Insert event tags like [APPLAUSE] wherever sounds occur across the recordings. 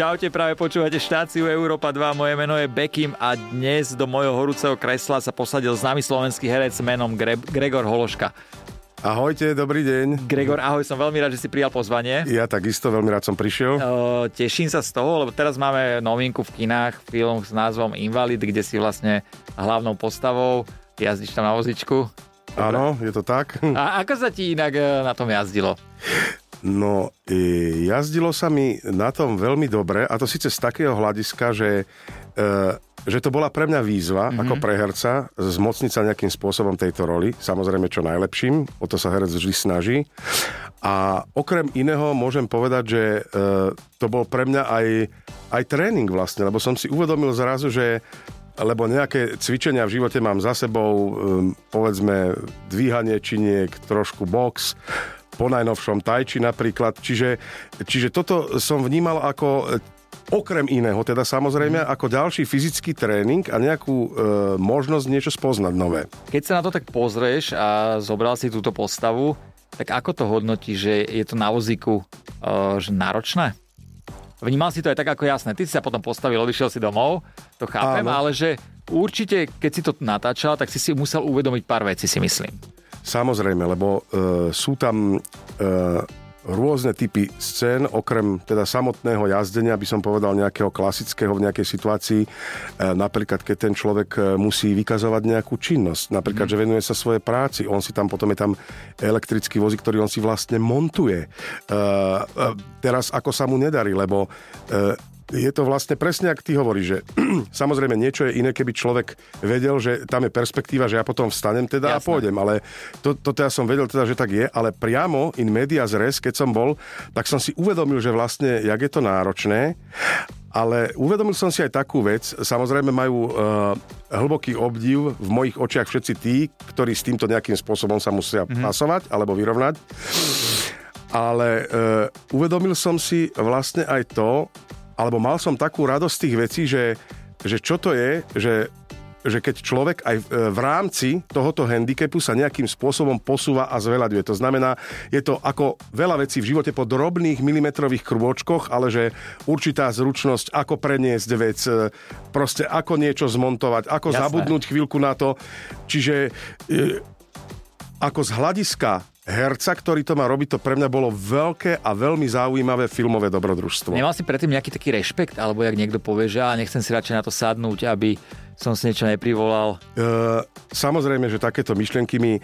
Čaute, práve počúvate štáciu Európa 2, moje meno je Bekim a dnes do mojho horúceho kresla sa posadil známy slovenský herec menom Gre- Gregor Hološka. Ahojte, dobrý deň. Gregor, ahoj, som veľmi rád, že si prijal pozvanie. Ja takisto veľmi rád som prišiel. Uh, teším sa z toho, lebo teraz máme novinku v kinách, film s názvom Invalid, kde si vlastne hlavnou postavou, jazdíš tam na vozičku. Áno, je to tak. A ako sa ti inak e, na tom jazdilo? No, e, jazdilo sa mi na tom veľmi dobre a to síce z takého hľadiska, že, e, že to bola pre mňa výzva mm-hmm. ako pre herca zmocniť sa nejakým spôsobom tejto roli, samozrejme čo najlepším, o to sa herec vždy snaží. A okrem iného môžem povedať, že e, to bol pre mňa aj, aj tréning vlastne, lebo som si uvedomil zrazu, že lebo nejaké cvičenia v živote mám za sebou, povedzme dvíhanie činiek, trošku box, po najnovšom tajči napríklad. Čiže, čiže toto som vnímal ako okrem iného, teda samozrejme ako ďalší fyzický tréning a nejakú e, možnosť niečo spoznať nové. Keď sa na to tak pozrieš a zobral si túto postavu, tak ako to hodnotí, že je to na vozíku e, že náročné? Vnímal si to aj tak ako jasné. Ty si sa potom postavil, odišiel si domov, to chápem, Áno. ale že určite, keď si to natáčal, tak si si musel uvedomiť pár vecí, si myslím. Samozrejme, lebo e, sú tam e, rôzne typy scén, okrem teda samotného jazdenia, by som povedal nejakého klasického v nejakej situácii, e, napríklad keď ten človek e, musí vykazovať nejakú činnosť, napríklad, mm. že venuje sa svojej práci, on si tam potom je tam elektrický vozík, ktorý on si vlastne montuje. E, e, teraz ako sa mu nedarí, lebo e, je to vlastne presne, ak ty hovoríš, že [CLEARS THROAT] samozrejme niečo je iné, keby človek vedel, že tam je perspektíva, že ja potom vstanem teda Jasné. a pôjdem, ale to, to teda som vedel teda, že tak je, ale priamo in media res, keď som bol, tak som si uvedomil, že vlastne, jak je to náročné ale uvedomil som si aj takú vec, samozrejme majú uh, hlboký obdiv v mojich očiach všetci tí, ktorí s týmto nejakým spôsobom sa musia mm-hmm. pasovať alebo vyrovnať. Ale uh, uvedomil som si vlastne aj to, alebo mal som takú radosť tých vecí, že, že čo to je, že že keď človek aj v rámci tohoto handicapu sa nejakým spôsobom posúva a zveľaďuje. To znamená, je to ako veľa vecí v živote po drobných milimetrových krôčkoch, ale že určitá zručnosť, ako preniesť vec, proste ako niečo zmontovať, ako Jasné. zabudnúť chvíľku na to. Čiže e, ako z hľadiska herca, ktorý to má robiť, to pre mňa bolo veľké a veľmi zaujímavé filmové dobrodružstvo. Nemal si predtým nejaký taký rešpekt, alebo jak niekto povie, že nechcem si radšej na to sadnúť, aby som si niečo neprivolal? Uh, samozrejme, že takéto myšlienky mi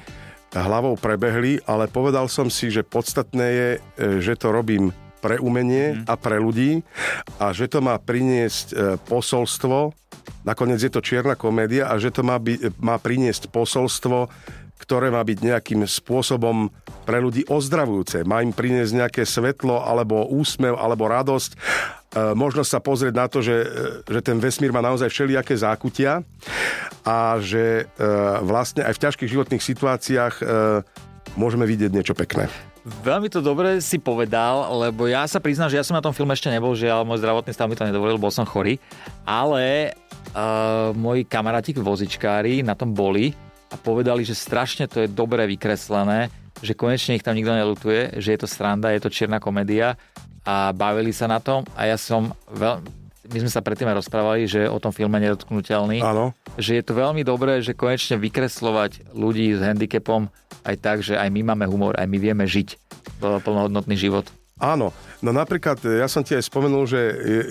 hlavou prebehli, ale povedal som si, že podstatné je, e, že to robím pre umenie mm. a pre ľudí a že to má priniesť e, posolstvo, nakoniec je to čierna komédia a že to má, by, má priniesť posolstvo ktoré má byť nejakým spôsobom pre ľudí ozdravujúce. Má im priniesť nejaké svetlo, alebo úsmev, alebo radosť. E, možnosť sa pozrieť na to, že, e, že ten vesmír má naozaj všelijaké zákutia a že e, vlastne aj v ťažkých životných situáciách e, môžeme vidieť niečo pekné. Veľmi to dobre si povedal, lebo ja sa priznám, že ja som na tom filme ešte nebol, že ale môj zdravotný stav mi to nedovolil, bol som chorý, ale uh, moji kamaráti vozičkári na tom boli a povedali, že strašne to je dobre vykreslené, že konečne ich tam nikto nelutuje, že je to sranda, je to čierna komédia a bavili sa na tom a ja som veľ... my sme sa predtým aj rozprávali, že o tom filme Nedotknutelný, Áno. že je to veľmi dobré, že konečne vykreslovať ľudí s handicapom aj tak, že aj my máme humor, aj my vieme žiť plnohodnotný život. Áno, no napríklad e, ja som ti aj spomenul, že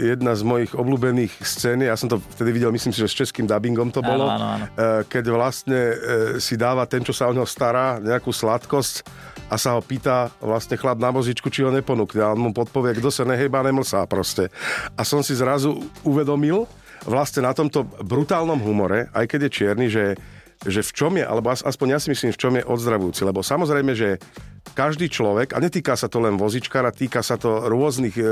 jedna z mojich obľúbených scén, ja som to vtedy videl, myslím si, že s českým dubbingom to bolo, áno, áno, áno. E, keď vlastne e, si dáva ten, čo sa o neho stará, nejakú sladkosť a sa ho pýta vlastne chlap na vozičku, či ho neponúkne a on mu podpovie, kto sa nehejba, nemlsá proste. A som si zrazu uvedomil vlastne na tomto brutálnom humore, aj keď je čierny, že že v čom je, alebo aspoň ja si myslím, v čom je odzravujúci. Lebo samozrejme, že každý človek, a netýka sa to len vozičkára, týka sa to rôznych e,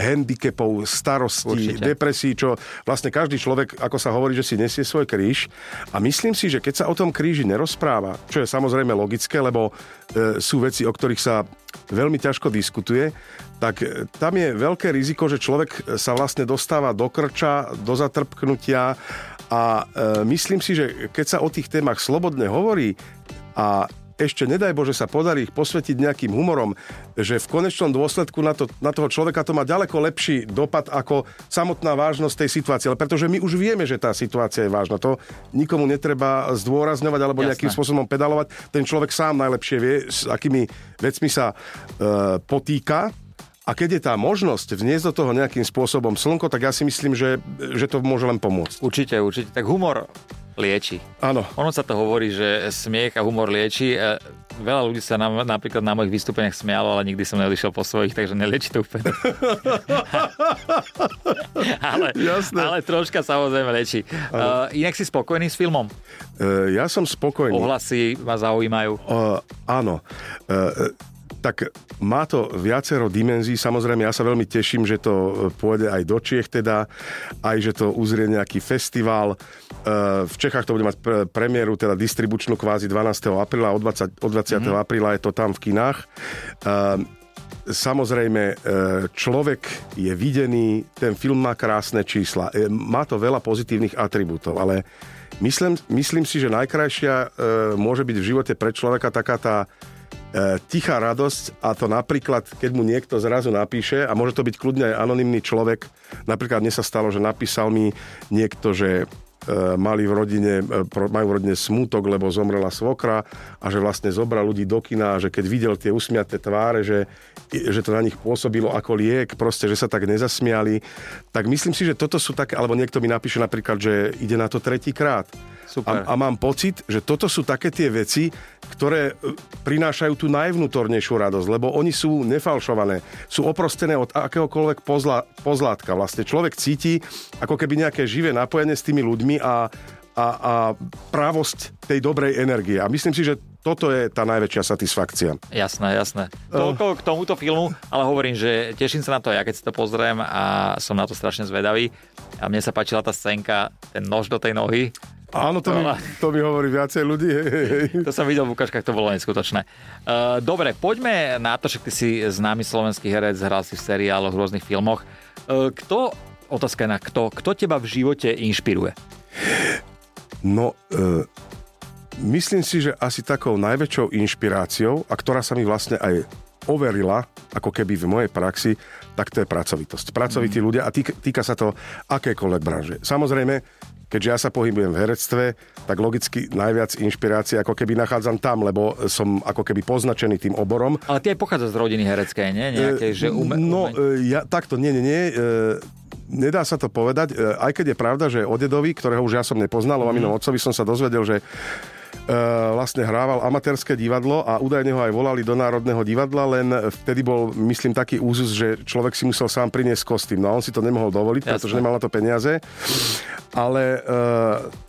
handicapov, starostí, Určite. depresí, čo vlastne každý človek, ako sa hovorí, že si nesie svoj kríž. A myslím si, že keď sa o tom kríži nerozpráva, čo je samozrejme logické, lebo e, sú veci, o ktorých sa veľmi ťažko diskutuje, tak e, tam je veľké riziko, že človek sa vlastne dostáva do krča, do zatrpknutia a e, myslím si, že keď sa o tých témach slobodne hovorí a ešte nedaj Bože sa podarí ich posvetiť nejakým humorom, že v konečnom dôsledku na, to, na toho človeka to má ďaleko lepší dopad ako samotná vážnosť tej situácie. Ale pretože my už vieme, že tá situácia je vážna. To nikomu netreba zdôrazňovať alebo Jasné. nejakým spôsobom pedalovať. Ten človek sám najlepšie vie, s akými vecmi sa e, potýka a keď je tá možnosť vniesť do toho nejakým spôsobom slnko, tak ja si myslím, že, že to môže len pomôcť. Určite, určite. Tak humor lieči. Áno. Ono sa to hovorí, že smiech a humor lieči. E, veľa ľudí sa na, napríklad na mojich vystúpeniach smialo, ale nikdy som neodišiel po svojich, takže nelieči to úplne. [LAUGHS] ale, Jasné. ale troška samozrejme lieči. Uh, inak si spokojný s filmom? Uh, ja som spokojný. Ohlasy ma zaujímajú? Uh, áno. Uh, tak má to viacero dimenzií. Samozrejme, ja sa veľmi teším, že to pôjde aj do Čiech teda, aj že to uzrie nejaký festival. E, v Čechách to bude mať premiéru, teda distribučnú kvázi 12. apríla, od 20, od 20. Mm-hmm. apríla je to tam v kinách. E, samozrejme, e, človek je videný, ten film má krásne čísla, má to veľa pozitívnych atribútov, ale myslím, myslím si, že najkrajšia môže byť v živote pre človeka taká tá E, tichá radosť a to napríklad, keď mu niekto zrazu napíše a môže to byť kľudne aj anonymný človek. Napríklad mne sa stalo, že napísal mi niekto, že E, mali v rodine, e, majú v rodine smútok, lebo zomrela svokra a že vlastne zobral ľudí do kina a že keď videl tie usmiaté tváre, že, že to na nich pôsobilo ako liek, proste, že sa tak nezasmiali. Tak myslím si, že toto sú také, alebo niekto mi napíše napríklad, že ide na to tretíkrát. A, a mám pocit, že toto sú také tie veci, ktoré e, prinášajú tú najvnútornejšiu radosť, lebo oni sú nefalšované, sú oprostené od akéhokoľvek pozla, pozlátka. Vlastne človek cíti ako keby nejaké živé napojenie s tými ľuďmi a, a, a právosť tej dobrej energie. A myslím si, že toto je tá najväčšia satisfakcia. Jasné, jasné. Toľko k tomuto filmu, ale hovorím, že teším sa na to ja, keď si to pozriem a som na to strašne zvedavý. A mne sa páčila tá scénka, ten nož do tej nohy. Áno, to, mi, to mi hovorí viacej ľudí. To som videl v ukážkach, to bolo neskutočné. Uh, dobre, poďme na to, že ty si známy slovenský herec, hral si v seriáloch, v rôznych filmoch. Uh, kto, otázka na kto, kto teba v živote inšpiruje? No, e, myslím si, že asi takou najväčšou inšpiráciou, a ktorá sa mi vlastne aj overila, ako keby v mojej praxi, tak to je pracovitosť. Pracovití mm. ľudia a týka, týka sa to akékoľvek branže. Samozrejme, keďže ja sa pohybujem v herectve, tak logicky najviac inšpirácie ako keby nachádzam tam, lebo som ako keby poznačený tým oborom. Ale ty aj pochádza z rodiny hereckej, nie? Nejakej, že ume, no, ume... ja takto, nie, nie, nie. E, nedá sa to povedať, e, aj keď je pravda, že o dedovi, ktorého už ja som nepoznal, o maminom mhm. otcovi som sa dozvedel, že vlastne hrával amatérske divadlo a údajne ho aj volali do Národného divadla, len vtedy bol, myslím, taký úzus, že človek si musel sám priniesť kostým. No a on si to nemohol dovoliť, Jasne. pretože nemal na to peniaze. Ale uh,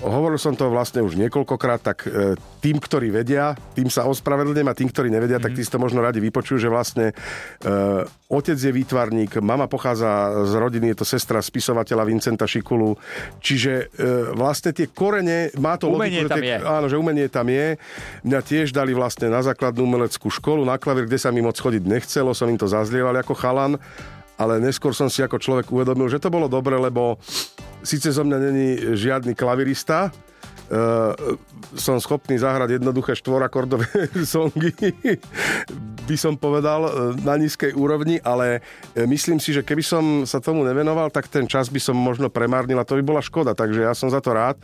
hovoril som to vlastne už niekoľkokrát, tak e, tým, ktorí vedia, tým sa ospravedlňujem a tým, ktorí nevedia, mm-hmm. tak tí si to možno radi vypočujú, že vlastne uh, otec je výtvarník, mama pochádza z rodiny, je to sestra spisovateľa Vincenta Šikulu, čiže uh, vlastne tie korene, má to umenie logiku, tam tie, je. áno, že umenie tam je. Mňa tiež dali vlastne na základnú umeleckú školu, na klavír, kde sa mi moc chodiť nechcelo, som im to zazlieval ako chalan ale neskôr som si ako človek uvedomil, že to bolo dobre, lebo síce zo mňa není žiadny klavirista, Uh, som schopný zahrať jednoduché štvorakordové [LAUGHS] songy, by som povedal, e, na nízkej úrovni, ale e, myslím si, že keby som sa tomu nevenoval, tak ten čas by som možno premárnil a to by bola škoda, takže ja som za to rád.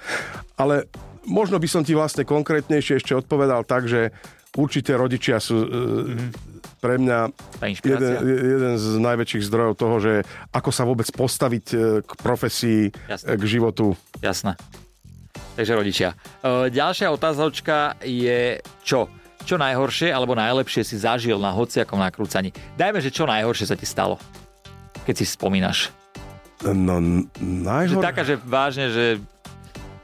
Ale možno by som ti vlastne konkrétnejšie ešte odpovedal tak, že určite rodičia sú mm-hmm pre mňa jeden, jeden z najväčších zdrojov toho, že ako sa vôbec postaviť e, k profesii, Jasne. k životu. Jasné. Takže rodičia. E, ďalšia otázočka je čo? Čo najhoršie alebo najlepšie si zažil na hociakom nakrúcaní? Dajme, že čo najhoršie sa ti stalo, keď si spomínaš. No, najhoršie... Taká, že vážne, že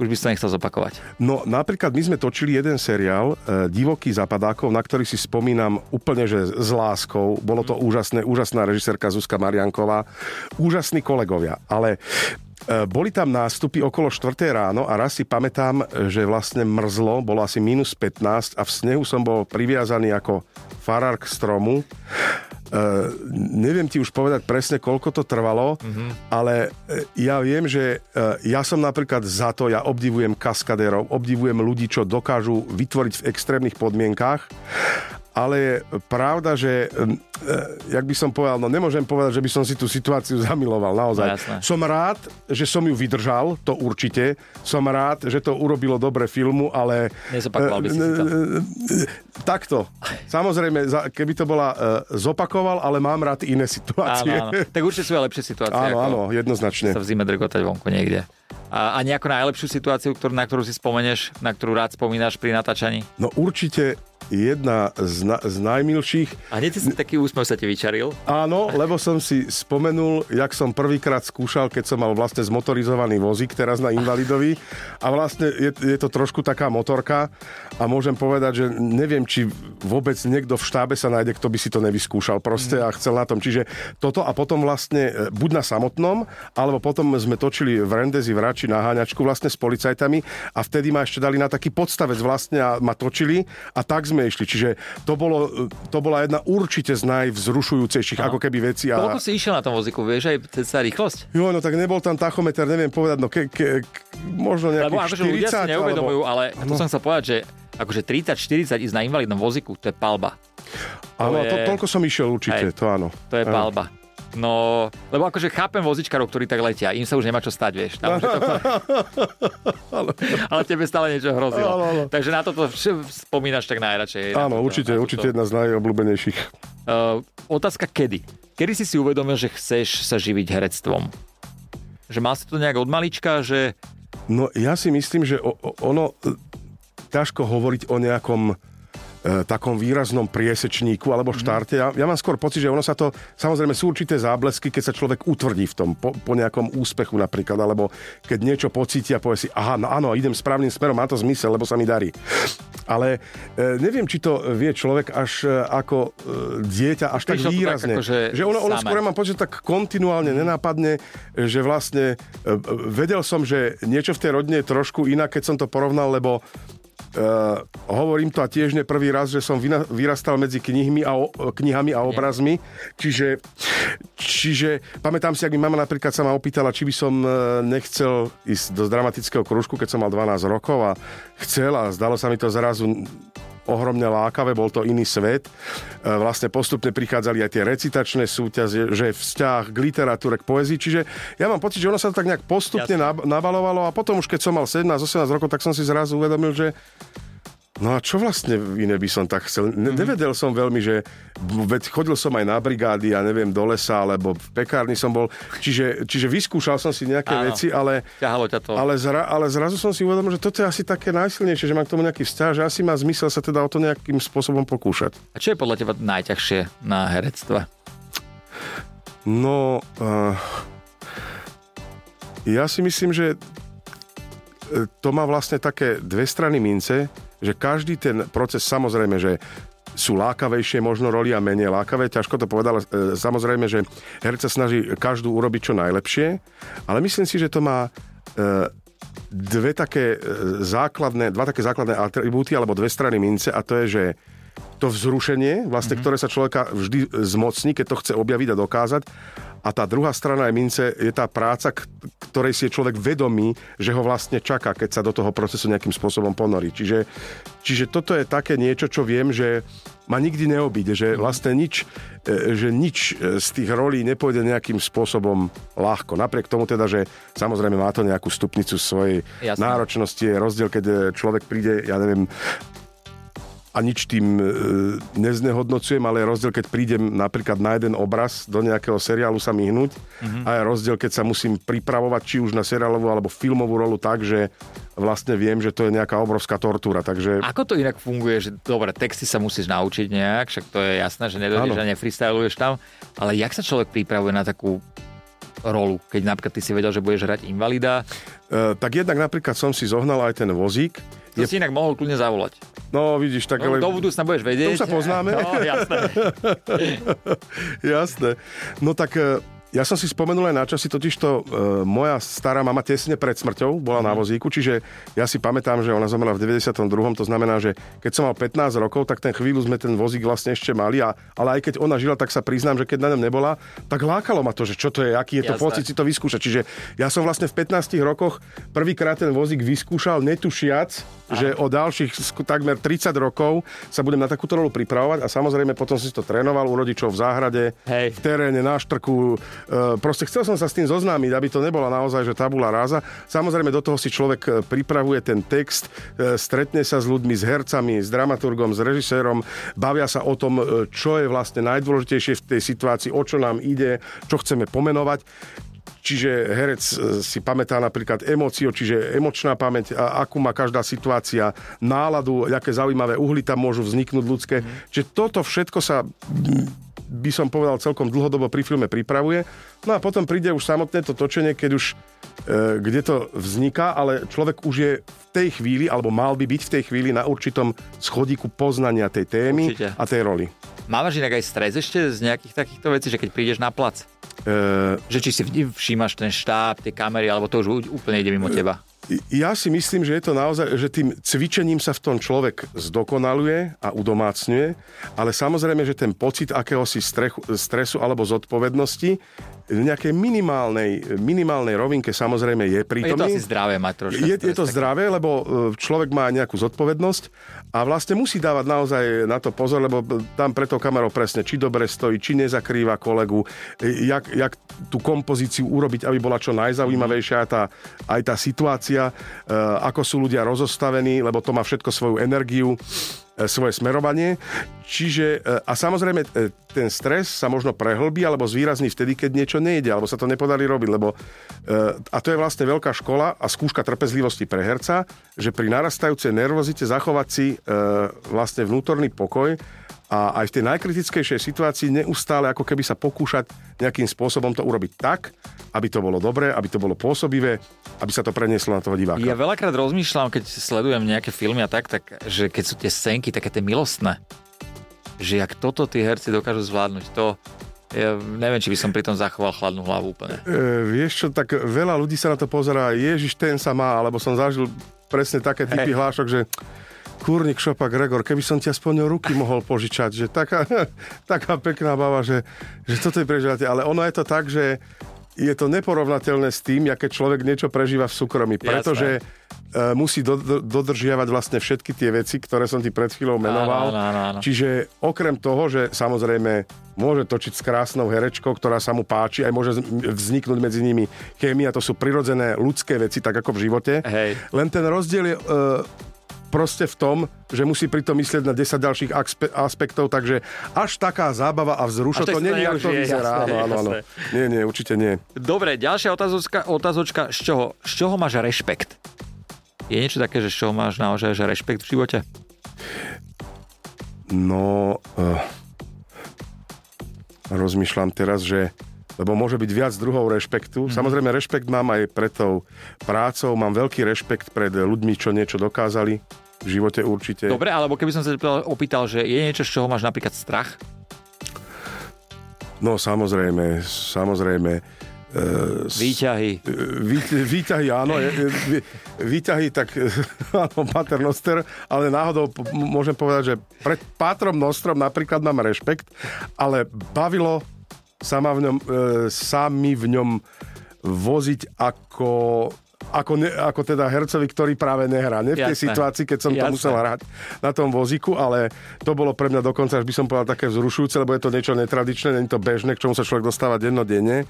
už by som nechcel zopakovať. No napríklad my sme točili jeden seriál e, Divoký zapadákov, na ktorý si spomínam úplne, že s láskou. Bolo to úžasné, úžasná režisérka Zuzka Marianková, úžasní kolegovia, ale e, boli tam nástupy okolo 4. ráno a raz si pamätám, že vlastne mrzlo, bolo asi minus 15 a v snehu som bol priviazaný ako farár k stromu neviem ti už povedať presne, koľko to trvalo, mm-hmm. ale uh, ja viem, že uh, ja som napríklad za to, ja obdivujem kaskadérov, obdivujem ľudí, čo dokážu vytvoriť v extrémnych podmienkách ale je pravda, že, e, jak by som povedal, no nemôžem povedať, že by som si tú situáciu [LAUGHS] zamiloval, naozaj. No, som rád, že som ju vydržal, to určite. Som rád, že to urobilo dobre filmu, ale... Nezopakoval by si to. Takto. Samozrejme, keby to bola zopakoval, ale mám rád iné situácie. Áno, áno. Tak určite sú aj lepšie situácie. Áno, áno, jednoznačne. Sa v zime drgotať vonku niekde. A, a nejakú najlepšiu situáciu, ktorú, na ktorú si spomeneš, na ktorú rád spomínaš pri natáčaní? No určite jedna z, na, z najmilších. A hneď si taký úsmev sa ti vyčaril? Áno, lebo som si spomenul, jak som prvýkrát skúšal, keď som mal vlastne zmotorizovaný vozík teraz na invalidovi a vlastne je, je to trošku taká motorka a môžem povedať, že neviem, či vôbec niekto v štábe sa nájde, kto by si to nevyskúšal proste a chcel na tom. Čiže toto a potom vlastne e, buď na samotnom, alebo potom sme točili v Rendezi v Rači na háňačku vlastne s policajtami a vtedy ma ešte dali na taký podstavec vlastne a ma točili a tak sme išli. Čiže to, bolo, to bola jedna určite z najvzrušujúcejších ako keby veci. A... Koľko si išiel na tom vozíku, vieš, aj cca rýchlosť? Jo, no tak nebol tam tachometer, neviem povedať, no ke, ke, možno nejakých Lebo akože 40, ľudia si neuvedomujú, alebo... ale to no. som sa povedať, že akože 30-40 ísť na invalidnom voziku, to je palba. Áno, to, je... to, toľko som išiel určite, hej, to áno. To je áno. palba. No, lebo akože chápem vozičkarov, ktorí tak letia, im sa už nemá čo stať, vieš. Tam, to... [LAUGHS] ale tebe stále niečo hrozilo. Ale, ale. Takže na toto spomínaš tak najradšej. Áno, na určite, na určite jedna z najobľúbenejších. Uh, otázka kedy? Kedy si si uvedomil, že chceš sa živiť herectvom? Že mal si to nejak od malička, že... No ja si myslím, že ono ťažko hovoriť o nejakom E, takom výraznom priesečníku alebo štarte. Ja, ja mám skôr pocit, že ono sa to, samozrejme sú určité záblesky, keď sa človek utvrdí v tom, po, po nejakom úspechu napríklad, alebo keď niečo pocíti a povie si, aha, no áno, idem správnym smerom, má to zmysel, lebo sa mi darí. Ale e, neviem, či to vie človek až e, ako e, dieťa, až tak výrazne. Tak, akože že ono, ono skôr mám pocit, tak kontinuálne nenápadne, že vlastne e, vedel som, že niečo v tej rodine je trošku inak, keď som to porovnal, lebo Uh, hovorím to a tiež ne prvý raz, že som vyrastal medzi knihmi a, knihami a obrazmi. Čiže, čiže pamätám si, ak mi mama napríklad sa ma opýtala, či by som uh, nechcel ísť do dramatického kružku, keď som mal 12 rokov a chcel a zdalo sa mi to zrazu ohromne lákavé, bol to iný svet. E, vlastne postupne prichádzali aj tie recitačné súťaže, že vzťah k literatúre, k poezii, čiže ja mám pocit, že ono sa to tak nejak postupne Jasne. nabalovalo a potom už keď som mal 17-18 rokov, tak som si zrazu uvedomil, že No a čo vlastne iné by som tak chcel? Ne- mhm. nevedel som veľmi, že veď chodil som aj na brigády, ja neviem, do lesa, alebo v pekárni som bol. Čiže, čiže vyskúšal som si nejaké Áno, veci, ale, ťa to. Ale, zra, ale zrazu som si uvedomil, že toto je asi také najsilnejšie, že mám k tomu nejaký vzťah, že asi má zmysel sa teda o to nejakým spôsobom pokúšať. A čo je podľa teba najťažšie na herectve? No, uh, ja si myslím, že e, to má vlastne také dve strany mince že každý ten proces, samozrejme, že sú lákavejšie možno roli a menej lákavé, ťažko to povedal. E, samozrejme, že herca snaží každú urobiť čo najlepšie, ale myslím si, že to má e, dve také e, základné, dva také základné atribúty alebo dve strany mince a to je, že to vzrušenie, vlastne, mm-hmm. ktoré sa človeka vždy zmocní, keď to chce objaviť a dokázať a tá druhá strana aj mince je tá práca, ktorej si je človek vedomý, že ho vlastne čaká, keď sa do toho procesu nejakým spôsobom ponorí. Čiže, čiže toto je také niečo, čo viem, že ma nikdy neobíde, že vlastne nič, e, že nič e, z tých rolí nepôjde nejakým spôsobom ľahko. Napriek tomu teda, že samozrejme má to nejakú stupnicu svojej Jasne. náročnosti. Je rozdiel, keď e, človek príde, ja neviem, a nič tým e, neznehodnocujem, ale je rozdiel, keď prídem napríklad na jeden obraz do nejakého seriálu sa myhnúť mm-hmm. a je rozdiel, keď sa musím pripravovať či už na seriálovú alebo filmovú rolu tak, že vlastne viem, že to je nejaká obrovská tortúra. Takže... Ako to inak funguje, že dobre, texty sa musíš naučiť nejak, však to je jasné, že nedojdeš a nefreestyluješ tam, ale jak sa človek pripravuje na takú rolu, keď napríklad ty si vedel, že budeš hrať invalida? E, tak jednak napríklad som si zohnal aj ten vozík, to je... si inak mohol kľudne zavolať. No, vidíš, tak... No, ale... Do budúcna budeš vedieť. To sa poznáme. No, jasné. [LAUGHS] jasné. No tak e, ja som si spomenul aj na časy, totiž to e, moja stará mama tesne pred smrťou bola na vozíku, čiže ja si pamätám, že ona zomrela v 92. To znamená, že keď som mal 15 rokov, tak ten chvíľu sme ten vozík vlastne ešte mali, a, ale aj keď ona žila, tak sa priznám, že keď na ňom nebola, tak lákalo ma to, že čo to je, aký je to Jasné. pocit si to vyskúšať. Čiže ja som vlastne v 15 rokoch prvýkrát ten vozík vyskúšal, netušiac, Aha. že o ďalších takmer 30 rokov sa budem na takúto rolu pripravovať a samozrejme potom som si to trénoval u rodičov v záhrade, Hej. v teréne, na štrku, proste chcel som sa s tým zoznámiť, aby to nebola naozaj, že tabula ráza. Samozrejme, do toho si človek e, pripravuje ten text, e, stretne sa s ľuďmi, s hercami, s dramaturgom, s režisérom, bavia sa o tom, čo je vlastne najdôležitejšie v tej situácii, o čo nám ide, čo chceme pomenovať. Čiže herec si pamätá napríklad emóciu, čiže emočná pamäť, akú má každá situácia, náladu, aké zaujímavé uhly tam môžu vzniknúť ľudské. Mm. Čiže toto všetko sa by som povedal, celkom dlhodobo pri filme pripravuje. No a potom príde už samotné to točenie, keď už e, kde to vzniká, ale človek už je v tej chvíli, alebo mal by byť v tej chvíli na určitom schodíku poznania tej témy Určite. a tej roli. Mávaš inak aj stres ešte z nejakých takýchto vecí, že keď prídeš na plac? E... Že či si všímaš ten štáb, tie kamery, alebo to už úplne ide mimo teba? Ja si myslím, že je to naozaj, že tým cvičením sa v tom človek zdokonaluje a udomácňuje, ale samozrejme, že ten pocit akéhosi stresu alebo zodpovednosti v nejakej minimálnej, minimálnej rovinke samozrejme je prítomný. Je to asi zdravé mať trošku. Je, je to zdravé, lebo e, človek má nejakú zodpovednosť a vlastne musí dávať naozaj na to pozor, lebo tam pre to kamerou presne, či dobre stojí, či nezakrýva kolegu, e, jak, jak tú kompozíciu urobiť, aby bola čo najzaujímavejšia tá, aj tá situácia, e, ako sú ľudia rozostavení, lebo to má všetko svoju energiu E, svoje smerovanie. Čiže, e, a samozrejme, e, ten stres sa možno prehlbí alebo zvýrazní vtedy, keď niečo nejde, alebo sa to nepodarí robiť, lebo a to je vlastne veľká škola a skúška trpezlivosti pre herca, že pri narastajúcej nervozite zachovať si vlastne vnútorný pokoj a aj v tej najkritickejšej situácii neustále ako keby sa pokúšať nejakým spôsobom to urobiť tak, aby to bolo dobré, aby to bolo pôsobivé, aby sa to prenieslo na toho diváka. Ja veľakrát rozmýšľam, keď sledujem nejaké filmy a tak, tak že keď sú tie scénky také tie milostné, že jak toto tí herci dokážu zvládnuť, to ja neviem, či by som pri tom zachoval chladnú hlavu úplne. E, vieš čo, tak veľa ľudí sa na to pozerá, Ježiš, ten sa má, alebo som zažil presne také typy hey. hlášok, že Kúrnik Šopa Gregor, keby som ti aspoň ruky mohol požičať, že taká, [LAUGHS] taká pekná baba, že, že toto je prežívate. Ale ono je to tak, že je to neporovnateľné s tým, aké človek niečo prežíva v súkromí. Pretože uh, musí do, do, dodržiavať vlastne všetky tie veci, ktoré som ti pred chvíľou menoval. Áno, áno, áno. Čiže okrem toho, že samozrejme môže točiť s krásnou herečkou, ktorá sa mu páči, aj môže vzniknúť medzi nimi chémia, to sú prirodzené ľudské veci, tak ako v živote. Hej. Len ten rozdiel je uh, proste v tom, že musí pritom myslieť na 10 ďalších aspektov, takže až taká zábava a vzrušo to je, ako to vyzerá. Áno, áno, áno. Nie, nie, určite nie. Dobre, ďalšia otázočka, otázočka z čoho, z čoho máš rešpekt? Je niečo také, že z čoho máš naozaj že rešpekt v živote? No, uh, rozmýšľam teraz, že lebo môže byť viac druhov rešpektu. Mm. Samozrejme, rešpekt mám aj pred tou prácou, mám veľký rešpekt pred ľuďmi, čo niečo dokázali v živote určite. Dobre, alebo keby som sa opýtal, že je niečo, z čoho máš napríklad strach? No samozrejme, samozrejme. Uh, výťahy. Vý, výťahy, áno. Výťahy, tak [LAUGHS] áno, paternoster, ale náhodou môžem povedať, že pred Pátrom Nostrom napríklad mám rešpekt, ale bavilo sa ma v ňom, e, sa mi v ňom voziť ako ako, ne, ako teda hercovi, ktorý práve nehrá. Nie v tej Jasné. situácii, keď som Jasné. to musel hrať na tom vozíku, ale to bolo pre mňa dokonca, až by som povedal, také vzrušujúce, lebo je to niečo netradičné, nie je to bežné, k čomu sa človek dostáva dennodenne.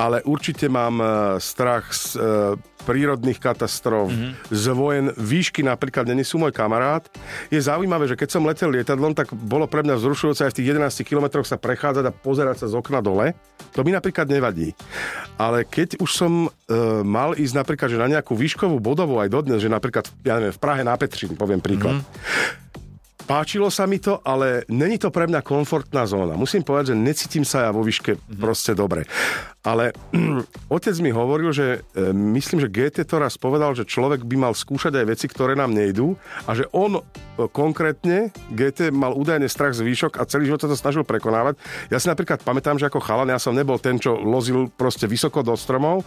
Ale určite mám e, strach z e, prírodných katastrof, mm-hmm. z vojen. Výšky napríklad není sú môj kamarát. Je zaujímavé, že keď som letel lietadlom, tak bolo pre mňa vzrušujúce aj v tých 11 kilometroch sa prechádzať a pozerať sa z okna dole. To mi napríklad nevadí. Ale keď už som e, mal ísť napríklad, že na nejakú výškovú bodovu aj dodnes, že napríklad, ja neviem, v Prahe na Petřín, poviem príklad. Mm-hmm páčilo sa mi to, ale není to pre mňa komfortná zóna. Musím povedať, že necítim sa ja vo výške mm-hmm. proste dobre. Ale [CLEARS THROAT] otec mi hovoril, že e, myslím, že GT to raz povedal, že človek by mal skúšať aj veci, ktoré nám nejdú a že on e, konkrétne, GT mal údajne strach z výšok a celý život sa to snažil prekonávať. Ja si napríklad pamätám, že ako chalan, ja som nebol ten, čo lozil proste vysoko do stromov,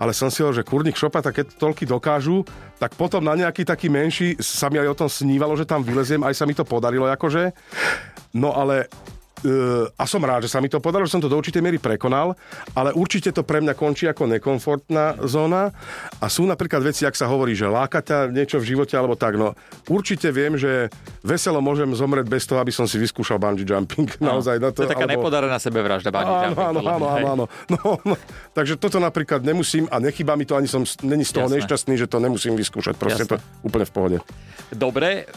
ale som si hovoril, že kurník šopa, tak keď toľky dokážu, tak potom na nejaký taký menší sa mi aj o tom snívalo, že tam vyleziem, aj sa mi to podarilo akože. No ale Uh, a som rád, že sa mi to podarilo, že som to do určitej miery prekonal, ale určite to pre mňa končí ako nekomfortná zóna a sú napríklad veci, ak sa hovorí, že láka ťa niečo v živote alebo tak, no určite viem, že veselo môžem zomrieť bez toho, aby som si vyskúšal bungee jumping. [LAUGHS] No, Naozaj, na to, to je taká alebo... nepodarená sebevražda bungee áno, jumping. Áno, áno, áno, áno. No, no, takže toto napríklad nemusím a nechýba mi to, ani som není z toho Jasné. nešťastný, že to nemusím vyskúšať. Proste Jasné. to úplne v pohode. Dobre,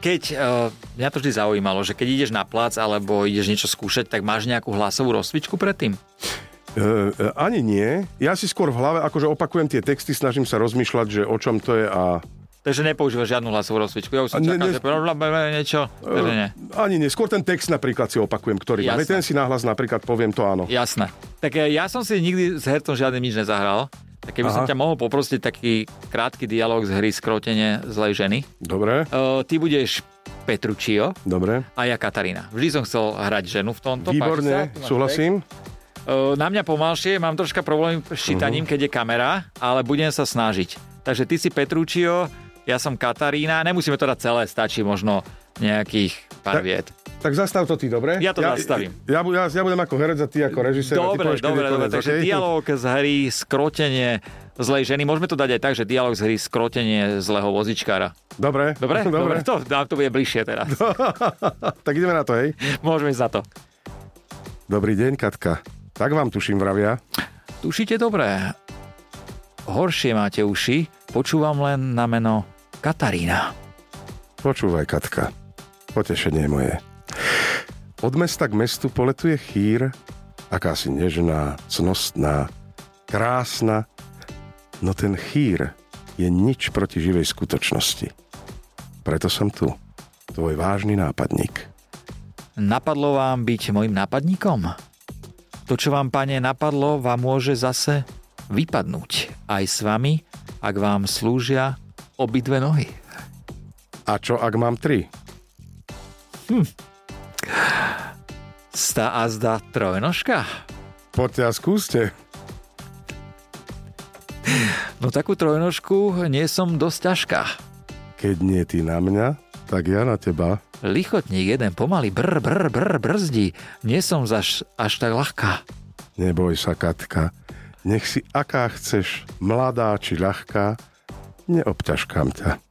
keď, uh, mňa to vždy zaujímalo, že keď ideš na plac alebo ideš niečo skúšať, tak máš nejakú hlasovú rozcvičku predtým? Uh, ani nie. Ja si skôr v hlave akože opakujem tie texty, snažím sa rozmýšľať, že o čom to je a Takže nepoužívaš žiadnu hlasovú rozcvičku. Ja už som čakal, ne, že niečo. Takže nie. Ani nie. Skôr ten text napríklad si opakujem, ktorý má. Ten si nahlas napríklad poviem to áno. Jasné. Tak ja som si nikdy s hercom žiadnym nič nezahral. Tak keby Aha. som ťa mohol poprosiť taký krátky dialog z hry Skrotenie zlej ženy. Dobre. Uh, ty budeš Petručio. Dobre. A ja Katarína. Vždy som chcel hrať ženu v tomto. Výborne, súhlasím. Uh, na mňa pomalšie, mám troška problém s čítaním, uh-huh. keď je kamera, ale budem sa snažiť. Takže ty si Petručio, ja som Katarína. Nemusíme to dať celé, stačí možno nejakých pár viet. Tak zastav to ty, dobre? Ja to ja, zastavím. Ja, ja, ja budem ako herec a ty ako režisér. Dobre, ty dobre, dobre. Takže okay? dialog z hry Skrotenie zlej ženy. Môžeme to dať aj tak, že dialog z hry Skrotenie zlého vozičkára. Dobre. Dobre? [LAUGHS] Dobre. dobre. To, to bude bližšie teraz. [LAUGHS] tak ideme na to, hej? Môžeme na to. Dobrý deň, Katka. Tak vám tuším, vravia. Tušíte dobre. Horšie máte uši. Počúvam len na meno Katarína. Počúvaj, Katka. Potešenie moje. Od mesta k mestu poletuje chýr, akási nežná, cnostná, krásna, no ten chýr je nič proti živej skutočnosti. Preto som tu, tvoj vážny nápadník. Napadlo vám byť môjim nápadníkom? To, čo vám, pane, napadlo, vám môže zase vypadnúť aj s vami, ak vám slúžia obidve nohy. A čo, ak mám tri? Hm. Sta a zda trojnožka? Poďte a skúste. No takú trojnožku nie som dosť ťažká. Keď nie ty na mňa, tak ja na teba. Lichotník jeden pomaly brr, brr, brr, brzdí. Nie som zaš až tak ľahká. Neboj sa, Katka. Nech si aká chceš, mladá či ľahká, neobťažkám ťa.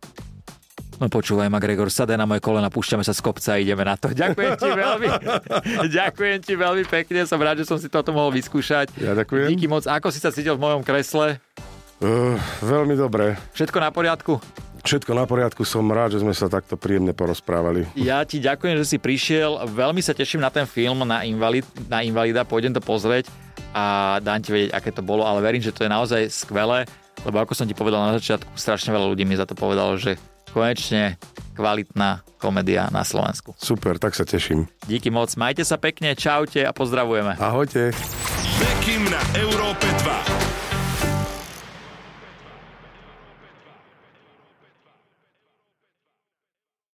No počúvaj ma, Gregor, sadaj na moje kolena, púšťame sa z kopca a ideme na to. Ďakujem ti veľmi. [LAUGHS] ďakujem ti veľmi pekne, som rád, že som si toto mohol vyskúšať. Ja ďakujem. Díky moc. Ako si sa cítil v mojom kresle? Uh, veľmi dobre. Všetko na poriadku? Všetko na poriadku, som rád, že sme sa takto príjemne porozprávali. Ja ti ďakujem, že si prišiel. Veľmi sa teším na ten film, na, invalid, na Invalida, pôjdem to pozrieť a dám ti vedieť, aké to bolo, ale verím, že to je naozaj skvelé, lebo ako som ti povedal na začiatku, strašne veľa ľudí mi za to povedalo, že konečne kvalitná komédia na Slovensku. Super, tak sa teším. Díky moc, majte sa pekne, čaute a pozdravujeme. Ahojte. Bekim na Európe 2.